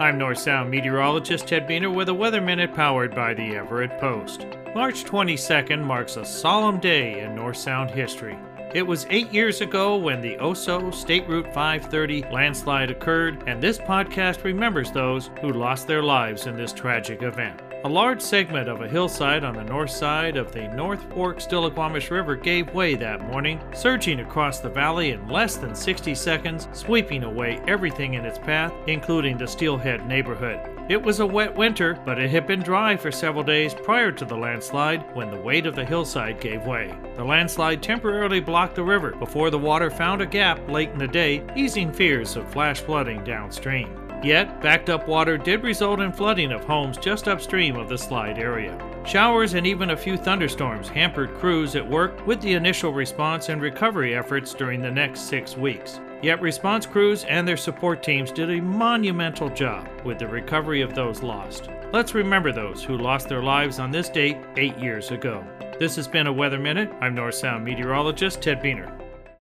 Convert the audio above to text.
I'm North Sound meteorologist Ted Buehner with a Weather Minute powered by the Everett Post. March 22nd marks a solemn day in North Sound history. It was eight years ago when the Oso State Route 530 landslide occurred, and this podcast remembers those who lost their lives in this tragic event. A large segment of a hillside on the north side of the North Fork Stillaguamish River gave way that morning, surging across the valley in less than 60 seconds, sweeping away everything in its path, including the Steelhead neighborhood. It was a wet winter, but it had been dry for several days prior to the landslide when the weight of the hillside gave way. The landslide temporarily blocked the river before the water found a gap late in the day, easing fears of flash flooding downstream. Yet, backed up water did result in flooding of homes just upstream of the slide area. Showers and even a few thunderstorms hampered crews at work with the initial response and recovery efforts during the next six weeks. Yet, response crews and their support teams did a monumental job with the recovery of those lost. Let's remember those who lost their lives on this date eight years ago. This has been a Weather Minute. I'm North Sound meteorologist Ted Buehner.